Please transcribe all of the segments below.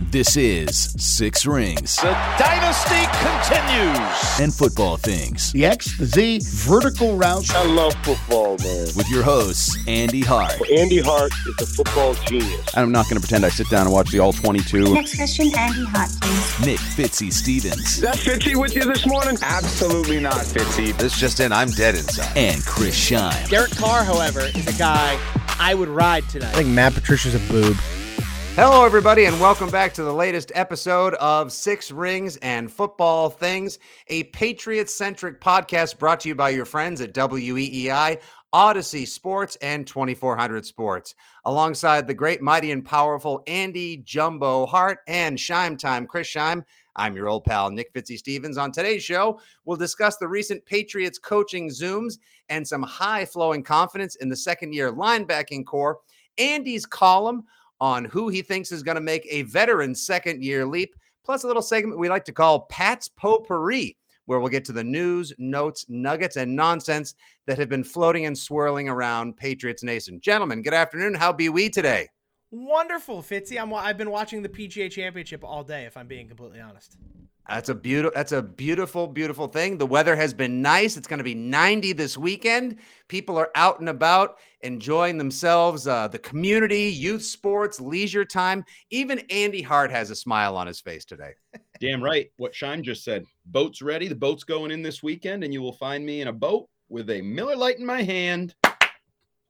This is Six Rings. The dynasty continues. And football things. The X, the Z, vertical route. I love football, man. With your hosts, Andy Hart. Andy Hart is a football genius. I'm not going to pretend I sit down and watch the All 22. Next question, Andy Hart, please. Nick Fitzy Stevens. Is that Fitzy with you this morning? Absolutely not, Fitzy. This just in, I'm dead inside. And Chris Scheim. Derek Carr, however, is a guy I would ride tonight. I think Matt Patricia's a boob. Hello, everybody, and welcome back to the latest episode of Six Rings and Football Things, a Patriot centric podcast brought to you by your friends at WEEI, Audacy Sports, and 2400 Sports. Alongside the great, mighty, and powerful Andy Jumbo Hart and Scheim Time, Chris Scheim. I'm your old pal, Nick Fitzy Stevens. On today's show, we'll discuss the recent Patriots coaching Zooms and some high flowing confidence in the second year linebacking corps. Andy's column on who he thinks is going to make a veteran second year leap, plus a little segment we like to call Pat's Potpourri, where we'll get to the news, notes, nuggets, and nonsense that have been floating and swirling around Patriots Nation. Gentlemen, good afternoon. How be we today? Wonderful, Fitzy. I'm, I've been watching the PGA Championship all day, if I'm being completely honest. That's a beautiful. That's a beautiful, beautiful thing. The weather has been nice. It's going to be 90 this weekend. People are out and about, enjoying themselves. Uh, the community, youth sports, leisure time. Even Andy Hart has a smile on his face today. Damn right. What Scheim just said. Boat's ready. The boat's going in this weekend, and you will find me in a boat with a Miller Lite in my hand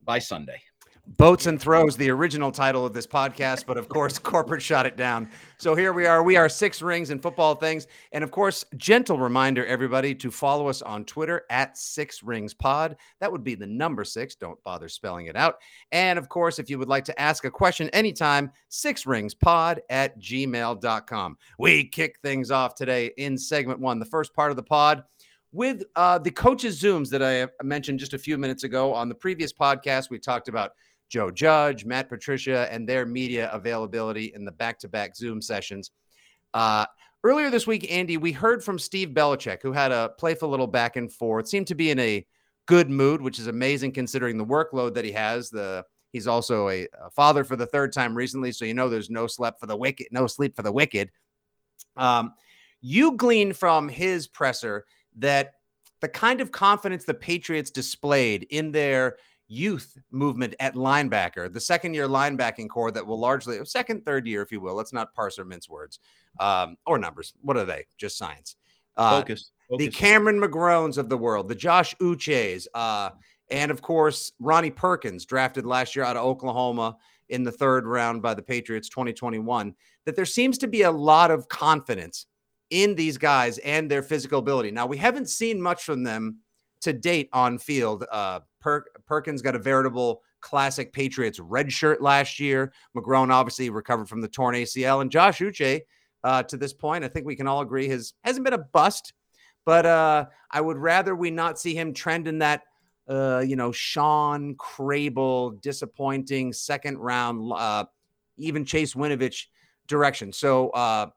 by Sunday. Boats and Throws, the original title of this podcast, but of course, corporate shot it down. So here we are. We are Six Rings and Football Things. And of course, gentle reminder, everybody, to follow us on Twitter at Six Rings Pod. That would be the number six. Don't bother spelling it out. And of course, if you would like to ask a question anytime, Six Rings Pod at gmail.com. We kick things off today in segment one, the first part of the pod with uh, the coaches' Zooms that I mentioned just a few minutes ago on the previous podcast. We talked about Joe Judge, Matt Patricia, and their media availability in the back to back Zoom sessions. Uh, earlier this week, Andy, we heard from Steve Belichick, who had a playful little back and forth, seemed to be in a good mood, which is amazing considering the workload that he has. The He's also a, a father for the third time recently, so you know there's no sleep for the wicked, no sleep for the wicked. Um, you glean from his presser that the kind of confidence the Patriots displayed in their youth movement at linebacker, the second year linebacking corps that will largely, second, third year, if you will, let's not parse or mince words um, or numbers. What are they? Just science. Uh, Focus. Focus. The Cameron McGrones of the world, the Josh Uches, uh, and of course, Ronnie Perkins, drafted last year out of Oklahoma in the third round by the Patriots 2021, that there seems to be a lot of confidence in these guys and their physical ability. Now, we haven't seen much from them to date on field. Uh, per- Perkins got a veritable classic Patriots red shirt last year. McGrone obviously recovered from the torn ACL, and Josh Uche, uh, to this point, I think we can all agree has hasn't been a bust, but uh, I would rather we not see him trend in that. Uh, you know, Sean Crable, disappointing second round, uh, even Chase Winovich direction. So, uh,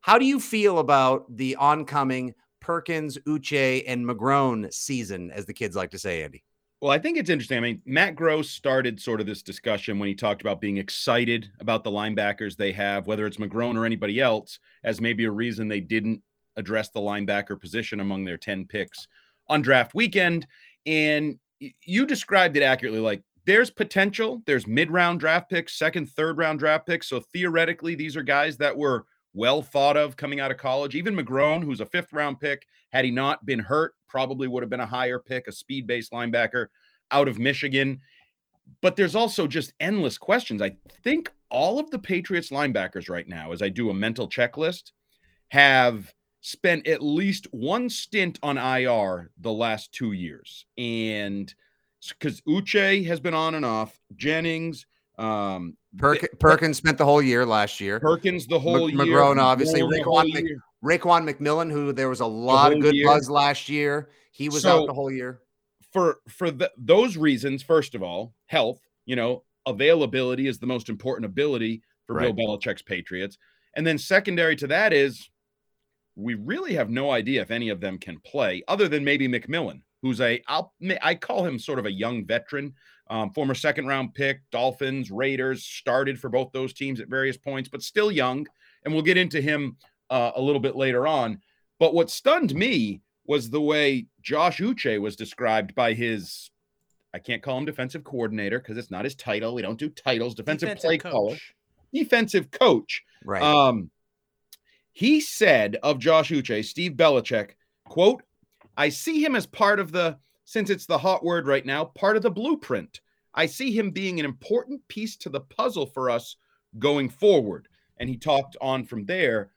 how do you feel about the oncoming Perkins, Uche, and McGrone season, as the kids like to say, Andy? Well, I think it's interesting. I mean, Matt Groh started sort of this discussion when he talked about being excited about the linebackers they have, whether it's McGrone or anybody else, as maybe a reason they didn't address the linebacker position among their 10 picks on draft weekend. And you described it accurately. Like there's potential, there's mid round draft picks, second, third round draft picks. So theoretically, these are guys that were well thought of coming out of college. Even McGrone, who's a fifth round pick, had he not been hurt, probably would have been a higher pick, a speed based linebacker out of Michigan. But there's also just endless questions. I think all of the Patriots linebackers right now, as I do a mental checklist, have spent at least one stint on IR the last two years. And because Uche has been on and off, Jennings, um, Perk- Perkins spent the whole year last year. Perkins the whole M- year. McGrone, obviously. Raekwon, Mc- Raekwon McMillan, who there was a lot of good year. buzz last year. He was so, out the whole year. For for the, those reasons, first of all, health. You know, availability is the most important ability for right. Bill Belichick's Patriots. And then secondary to that is we really have no idea if any of them can play, other than maybe McMillan, who's a I'll I call him sort of a young veteran Um, former second round pick, Dolphins, Raiders, started for both those teams at various points, but still young. And we'll get into him uh, a little bit later on. But what stunned me was the way Josh Uche was described by his, I can't call him defensive coordinator because it's not his title. We don't do titles, defensive, Defensive play coach. caller, defensive coach. Right. Um, he said of Josh Uche, Steve Belichick, quote, I see him as part of the, since it's the hot word right now, part of the blueprint. I see him being an important piece to the puzzle for us going forward. And he talked on from there.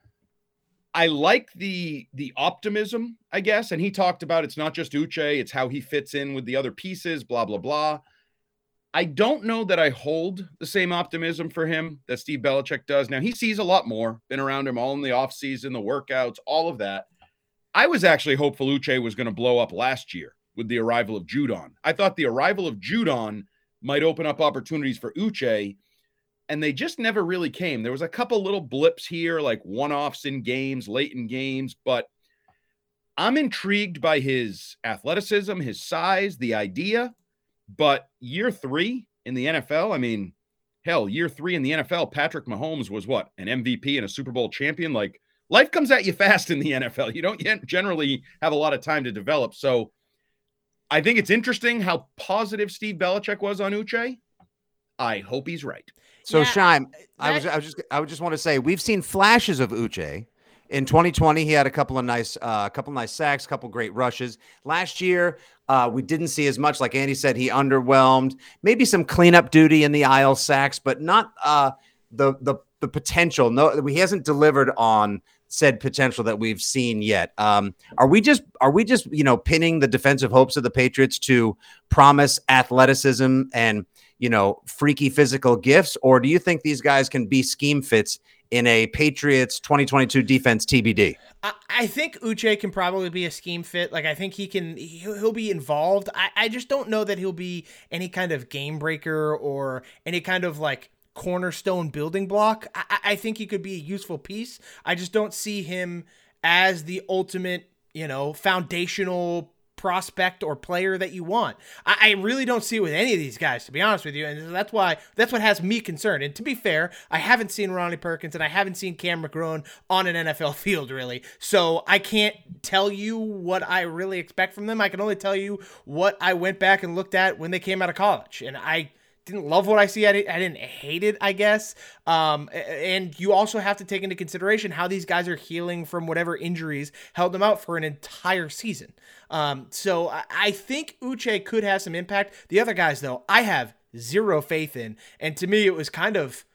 I like the the optimism, I guess. And he talked about it's not just Uche, it's how he fits in with the other pieces, blah, blah, blah. I don't know that I hold the same optimism for him that Steve Belichick does. Now he sees a lot more, been around him all in the offseason, the workouts, all of that. I was actually hopeful Uche was going to blow up last year with the arrival of Judon. I thought the arrival of Judon might open up opportunities for Uche, and they just never really came. There was a couple little blips here, like one-offs in games, late in games, but I'm intrigued by his athleticism, his size, the idea. But year three in the NFL, I mean, hell, year three in the NFL, Patrick Mahomes was what an MVP and a Super Bowl champion. Like life comes at you fast in the NFL. You don't generally have a lot of time to develop. So I think it's interesting how positive Steve Belichick was on Uche. I hope he's right. So Yeah, Scheim, I was I was just I would just want to say we've seen flashes of Uche. In 2020, he had a couple of nice, uh, a couple nice sacks, a couple great rushes. Last year, uh, we didn't see as much. Like Andy said, he underwhelmed. Maybe some cleanup duty in the aisle sacks, but not uh, the the the potential. No, he hasn't delivered on said potential that we've seen yet. Um, are we just are we just you know pinning the defensive hopes of the Patriots to promise athleticism and you know freaky physical gifts, or do you think these guys can be scheme fits in a Patriots 2022 defense TBD? I, I think Uche can probably be a scheme fit. Like I think he can. He'll, he'll be involved. I, I just don't know that he'll be any kind of game breaker or any kind of like cornerstone building block. I, I- think he could be a useful piece. I just don't see him as the ultimate, you know, foundational prospect or player that you want. I, I really don't see it with any of these guys, to be honest with you. And that's why that's what has me concerned. And to be fair, I haven't seen Ronnie Perkins and I haven't seen Cam McGrone on an NFL field really. So I can't tell you what I really expect from them. I can only tell you what I went back and looked at when they came out of college. And I didn't love what I see. I didn't, I didn't hate it, I guess. Um, and you also have to take into consideration how these guys are healing from whatever injuries held them out for an entire season. Um, so I, I think Uche could have some impact. The other guys, though, I have zero faith in. And to me, it was kind of.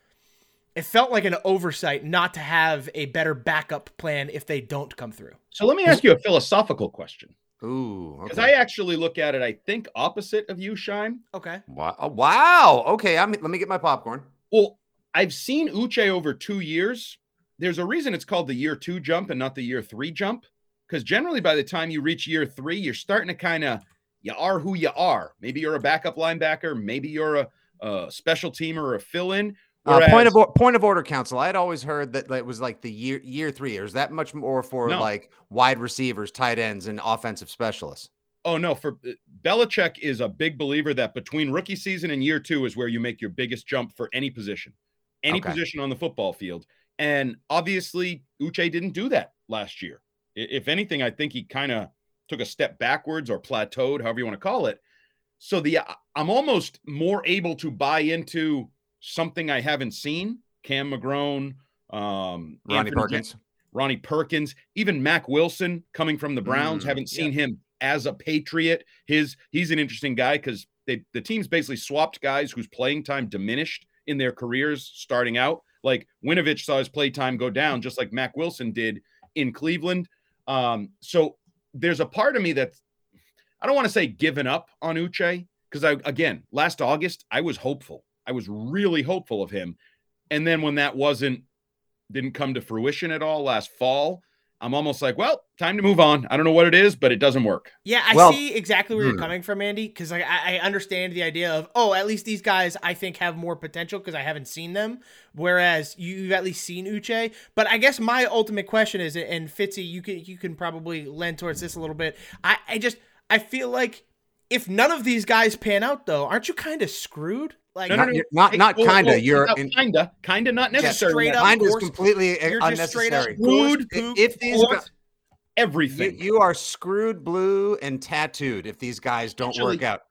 It felt like an oversight not to have a better backup plan if they don't come through. So let me ask you a philosophical question. Ooh, Because okay. I actually look at it, I think, opposite of you, Scheim. Okay. wow. oh, uh, wow. Okay, I'm, let me get my popcorn. Well, I've seen Uche over two years. There's a reason it's called the year two jump and not the year three jump. Because generally, by the time you reach year three, you're starting to kind of, you are who you are. Maybe you're a backup linebacker. Maybe you're a, a special teamer or a fill in. Uh, point of or- point of order, council. I had always heard that it was like the year year three. Or is that much more for No. like wide receivers, tight ends, and offensive specialists? Oh no, for uh, Belichick is a big believer that between rookie season and year two is where you make your biggest jump for any position, any Okay. position on the football field. And obviously, Uche didn't do that last year. If anything, I think he kind of took a step backwards or plateaued, however you want to call it. So the I'm almost more able to buy into something I haven't seen. Cam McGrone, um, Ronnie Anthony Perkins. Ronnie Perkins, even Mack Wilson coming from the Browns. Mm, haven't seen him as a Patriot. His he's an interesting guy because they the teams basically swapped guys whose playing time diminished in their careers starting out. Like Winovich saw his play time go down, just like Mack Wilson did in Cleveland. Um, so there's a part of me that I don't want to say given up on Uche because I again last August I was hopeful. I was really hopeful of him, and then when that wasn't didn't come to fruition at all last fall, I'm almost like, well, time to move on. I don't know what it is, but it doesn't work. Yeah, I Well- see exactly where you're Hmm. coming from, Andy. Because I, I understand the idea of oh, at least these guys I think have more potential because I haven't seen them. Whereas you, you've at least seen Uche. But I guess my ultimate question is, and Fitzy, you can you can probably lend towards this a little bit. I, I just I feel like if none of these guys pan out, though, aren't you kind of screwed? Like, No, no, Not, no. you're- not, not whoa, kinda. whoa, You're no, in, kinda, kinda, not necessary. straight up kind is completely you're just straight up unnecessary. forced Food, poop, If these Fourth, guys, everything. you are screwed blue and tattooed if these guys don't Actually, work out.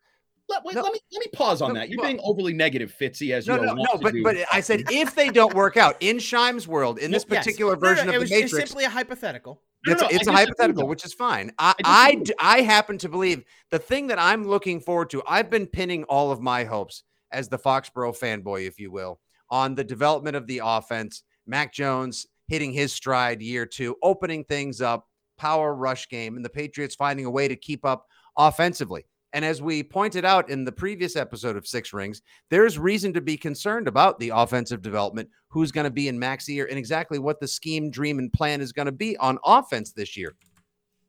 let, wait, no. let me let me pause on No, that. You're well- being overly negative, Fitzy, as No, you no, are no. But do. but I said if they don't work out in Scheim's world, in this Yes. particular No, no, version it of was the it's Matrix, simply a hypothetical. No, it's, no, it's a hypothetical, which is fine. I, I I, I happen to believe the thing that I'm looking forward to. I've been pinning all of my hopes as the Foxborough fanboy, if you will, on the development of the offense. Mac Jones hitting his stride year two, opening things up, power rush game, and the Patriots finding a way to keep up offensively. And as we pointed out in the previous episode of Six Rings, there's reason to be concerned about the offensive development, who's going to be in Mac's ear, and exactly what the scheme, dream, and plan is going to be on offense this year,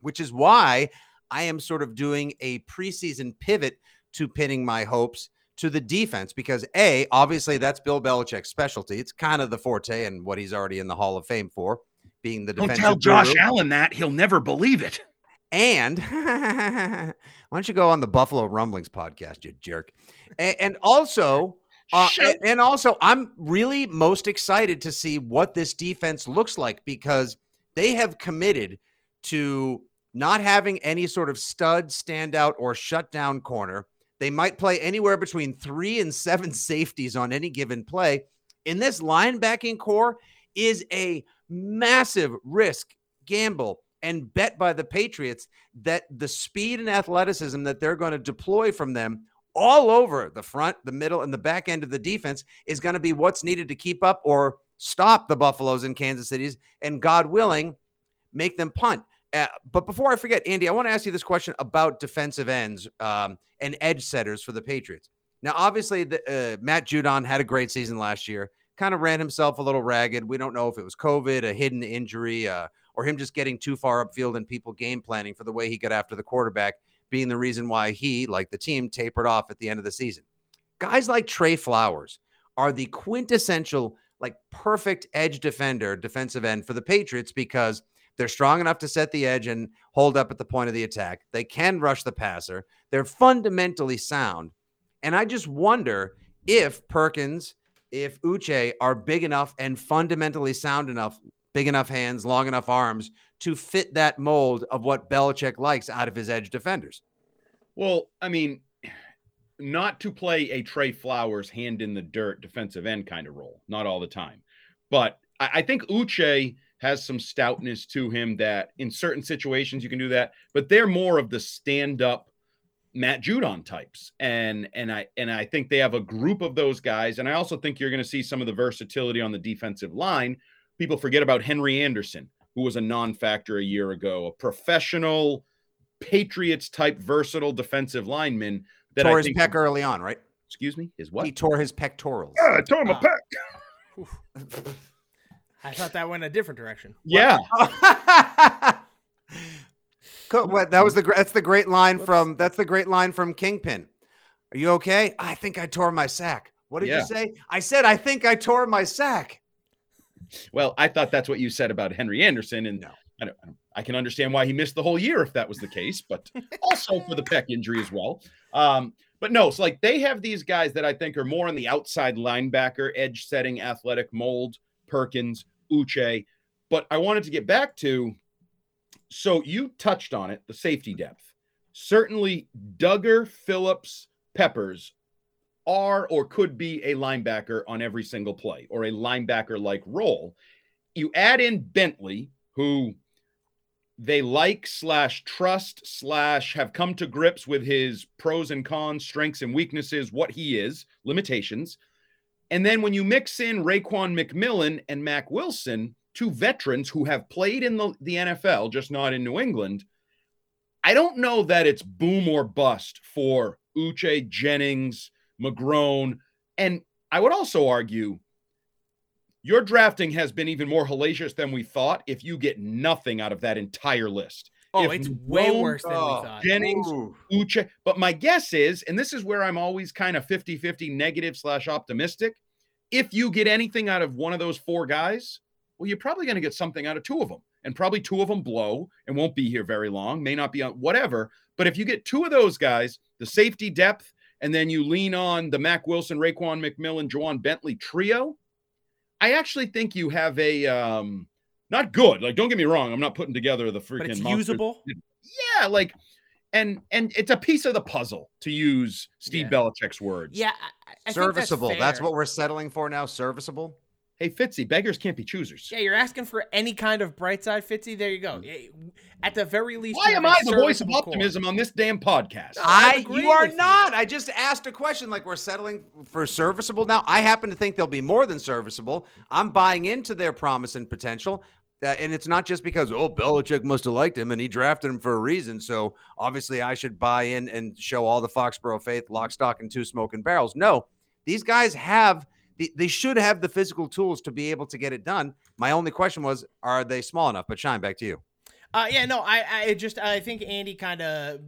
which is why I am sort of doing a preseason pivot to pinning my hopes to the defense because A, obviously that's Bill Belichick's specialty. It's kind of the forte and what he's already in the Hall of Fame for, being the Don't defensive tell Josh guru. Allen that. He'll never believe it. And why don't you go on the Buffalo Rumblings podcast, you jerk? And, and also, uh, and, and also, I'm really most excited to see what this defense looks like because they have committed to not having any sort of stud, standout, or shutdown corner. They might play anywhere between three and seven safeties on any given play. In this linebacking corps is a massive risk, gamble, and bet by the Patriots that the speed and athleticism that they're going to deploy from them all over the front, the middle, and the back end of the defense is going to be what's needed to keep up or stop the Buffaloes and Kansas Cities, and God willing, make them punt. Uh, but before I forget, Andy, I want to ask you this question about defensive ends um, and edge setters for the Patriots. Now, obviously, the, uh, Matt Judon had a great season last year. Kind of ran himself a little ragged. We don't know if it was COVID, a hidden injury, uh, or him just getting too far upfield and people game planning for the way he got after the quarterback, being the reason why he, like the team, tapered off at the end of the season. Guys like Trey Flowers are the quintessential, like perfect edge defender, defensive end for the Patriots because they're strong enough to set the edge and hold up at the point of the attack. They can rush the passer. They're fundamentally sound. And I just wonder if Perkins, if Uche are big enough and fundamentally sound enough, big enough hands, long enough arms to fit that mold of what Belichick likes out of his edge defenders. Well, I mean, not to play a Trey Flowers hand in the dirt defensive end kind of role, not all the time. But I, I think Uche has some stoutness to him that in certain situations you can do that, but they're more of the stand-up Matt Judon types. And and I and I think they have a group of those guys. And I also think you're going to see some of the versatility on the defensive line. People forget about Henry Anderson, who was a non-factor a year ago, a professional Patriots type versatile defensive lineman that tore I his think pec early on, right? excuse me, is what? He tore his pectorals. Ah, I tore my pec. I thought that went a different direction. yeah. Co- what- that was the that's the great line from that's the great line from Kingpin. Are you okay? I think I tore my sack. What did Yeah. you say? I said I think I tore my sack. Well, I thought that's what you said about Henry Anderson, and No. I, don't, I can understand why he missed the whole year if that was the case, but also for the pec injury as well. Um, but no, it's like they have these guys that I think are more on the outside linebacker, edge setting, athletic mold, Perkins, Uche. But I wanted to get back to so you touched on it, the safety depth. Certainly, Dugger, Phillips, Peppers are or could be a linebacker on every single play or a linebacker like role. You add in Bentley, who they like slash trust slash have come to grips with his pros and cons, strengths and weaknesses, what he is, limitations. And then when you mix in Raekwon McMillan and Mack Wilson, two veterans who have played in the, the NFL, just not in New England, I don't know that it's boom or bust for Uche, Jennings, McGrone. And I would also argue your drafting has been even more hellacious than we thought if you get nothing out of that entire list. Oh, If it's way worse than we thought. Jennings, Ooh. Uche. But my guess is, and this is where I'm always kind of 50 50 negative slash optimistic. If you get anything out of one of those four guys, well, you're probably going to get something out of two of them. and probably two of them blow and won't be here very long, may not be on whatever. But if you get two of those guys, the safety depth, and then you lean on the Mack Wilson, Raekwon McMillan, Ja'Whaun Bentley trio, I actually think you have a um not good. Like, don't get me wrong, I'm not putting together the freaking But it's monster- usable. Yeah, like and and it's a piece of the puzzle to use Steve Yeah. Belichick's words. Yeah, I, I serviceable. That's, That's, fair. what we're settling for now. Serviceable. Hey, Fitzy, beggars can't be choosers. Yeah, you're asking for any kind of bright side, Fitzy. There you go. Eh, At the very least, Why am I the voice of serviceable corps. optimism on this damn podcast? I'm I you are with you. not. I just asked a question like we're settling for serviceable now. I happen to think they'll be more than serviceable. I'm buying into their promise and potential. Uh, and it's not just because oh Belichick must have liked him and he drafted him for a reason. So obviously I should buy in and show all the Foxborough faith, lock, stock, and two smoking barrels. No, these guys have the, they should have the physical tools to be able to get it done. My only question was, are they small enough? But Scheim back to you. Uh, yeah, no, I, I just, I think Andy kind of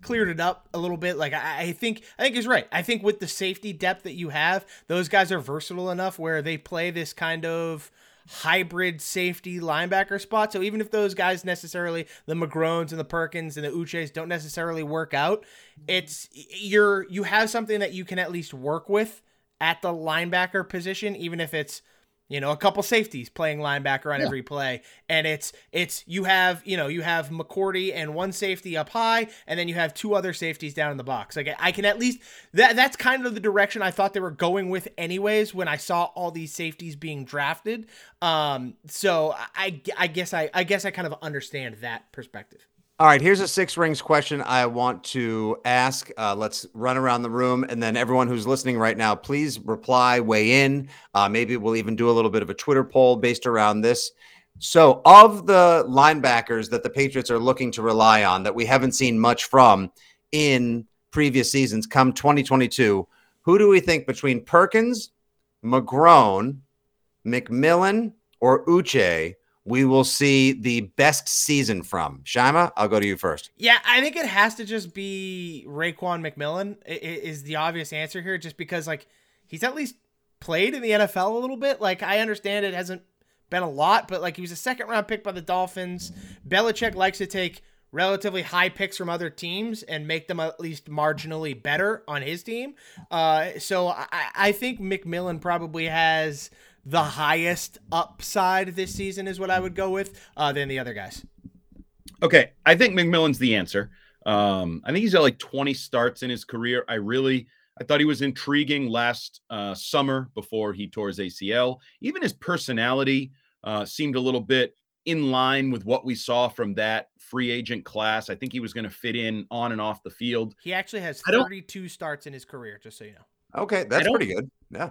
cleared it up a little bit. Like, I, I think, I think he's right. I think with the safety depth that you have, those guys are versatile enough where they play this kind of hybrid safety linebacker spot. So even if those guys necessarily, the McGrones and the Perkins and the Uches don't necessarily work out, it's you're you have something that you can at least work with at the linebacker position, even if it's you know a couple safeties playing linebacker on every play. And it's it's you have you know you have McCourty and one safety up high and then you have two other safeties down in the box. Like i can at least that that's kind of the direction i thought they were going with anyways when i saw all these safeties being drafted. Um so i i guess i i guess i kind of understand that perspective All right, here's a six rings question I want to ask. Uh, let's run around the room, and then everyone who's listening right now, please reply, weigh in. Uh, maybe we'll even do a little bit of a Twitter poll based around this. So, of the linebackers that the Patriots are looking to rely on that we haven't seen much from in previous seasons, come 2022, who do we think between Perkins, McGrone, McMillan, or Uche? We will see the best season from Shima. I'll go to you first. Yeah, I think it has to just be Raekwon McMillan is the obvious answer here, just because like he's at least played in the NFL a little bit. Like I understand it hasn't been a lot, but like he was a second round pick by the Dolphins. Belichick likes to take relatively high picks from other teams and make them at least marginally better on his team. Uh, so I, I think McMillan probably has the highest upside this season, is what I would go with, uh, than the other guys. Okay, I think McMillan's the answer. Um, I think he's got like 20 starts in his career. I really, I thought he was intriguing last uh, summer before he tore his ACL. Even his personality uh, seemed a little bit in line with what we saw from that free agent class. I think he was going to fit in on and off the field. He actually has 32 starts in his career, just so you know. Okay, that's pretty good. Yeah.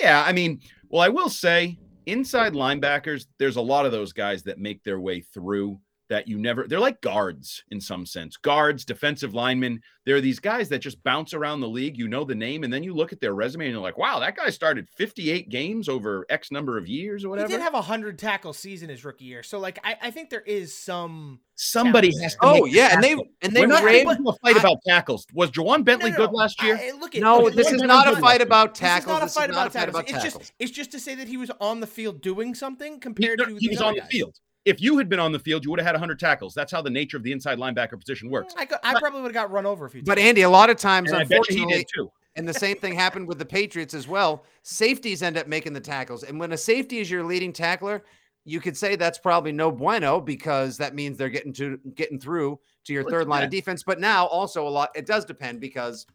Yeah, I mean, well, I will say inside linebackers, there's a lot of those guys that make their way through that you never they're like guards in some sense. Guards, defensive linemen, there are these guys that just bounce around the league. You know the name, and then you look at their resume and you're like, wow, that guy started 58 games over X number of years or whatever. He did have a 100 tackle season his rookie year. So, like, I, I think there is some. Somebody has to there. Oh make the yeah, and they tackle. and they We're not ran. a fight I- about tackles. Was Ja'Whaun Bentley No, no, good last year? I- look at, No, look at- this is not a fight about This tackles. is not a fight about tackles. It's just, it's just to say that he was on the field doing something He, compared to. he was other on the field. If you had been on the field, you would have had 100 tackles. That's how the nature of the inside linebacker position works. I, could, I probably would have got run over a few times. But Andy, a lot of times, And I bet he unfortunately, did too. and the same thing happened with the Patriots as well. Safeties end up making the tackles, and when a safety is your leading tackler, you could say that's probably no bueno because that means they're getting to getting through to your Well, third line of defense. But now also a lot it does depend because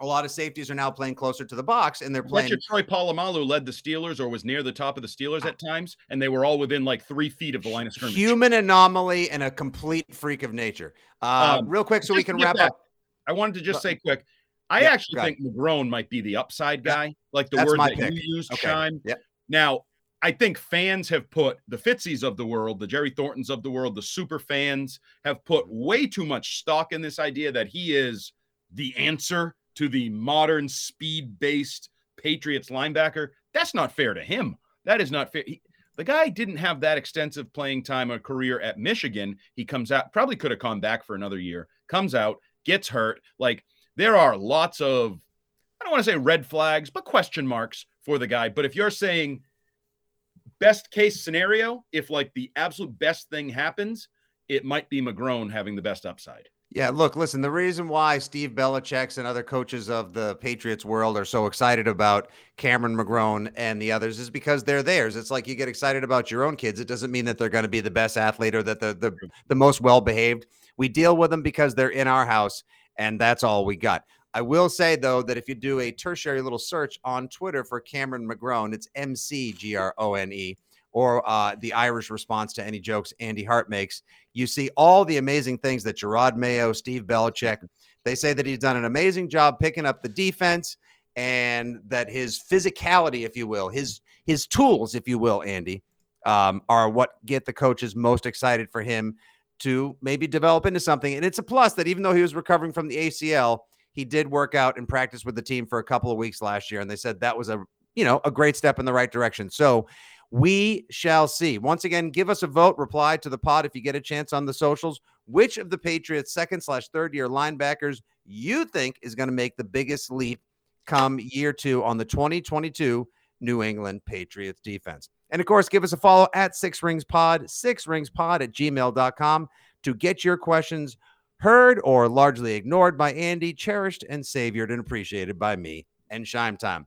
a lot of safeties are now playing closer to the box and they're playing you Troy Polamalu led the Steelers or was near the top of the Steelers at times, and they were all within like three feet of the line of scrimmage. human anomaly and a complete freak of nature. Uh, Um, real quick, so we can wrap that, up. I wanted to just say quick. I Yeah, actually think McGrone might be the upside Yeah, guy, like the that's word that pick. you used, Okay. Scheim. Yeah. Now, I think fans have put the Fitzies of the world, the Jerry Thorntons of the world, the super fans have put way too much stock in this idea that he is the answer to the modern speed based Patriots linebacker. That's not fair to him. That is not fair. He- the guy didn't have that extensive playing time or career at Michigan. He comes out, probably could have come back for another year, comes out, gets hurt. Like there are lots of, I don't want to say red flags, but question marks for the guy. But if you're saying best case scenario, if like the absolute best thing happens, it might be McGrone having the best upside. Yeah, look, listen, the reason why Steve Belichick's and other coaches of the Patriots world are so excited about Cameron McGrone and the others is because they're theirs. It's like you get excited about your own kids. It doesn't mean that they're going to be the best athlete or that they're the, the most well behaved. We deal with them because they're in our house, and that's all we got. I will say though that if you do a tertiary little search on Twitter for Cameron McGrone, it's M C G R O N E, or uh, the Irish response to any jokes Andy Hart makes. You see all the amazing things that Jerod Mayo, Steve Belichick, they say that he's done an amazing job picking up the defense and that his physicality, if you will, his his tools, if you will, Andy, um, are what get the coaches most excited for him to maybe develop into something. And it's a plus that even though he was recovering from the ACL, he did work out and practice with the team for a couple of weeks last year, and they said that was a you know a great step in the right direction. So we shall see. Once again, give us a vote. Reply to the pod if you get a chance on the socials. Which of the Patriots' second slash third year linebackers you think is going to make the biggest leap come year two on the 2022 New England Patriots defense? And of course, give us a follow at Six Rings Pod, Six Rings Pod at gmail.com to get your questions heard or largely ignored by Andy, cherished and savored and appreciated by me and Scheim Time.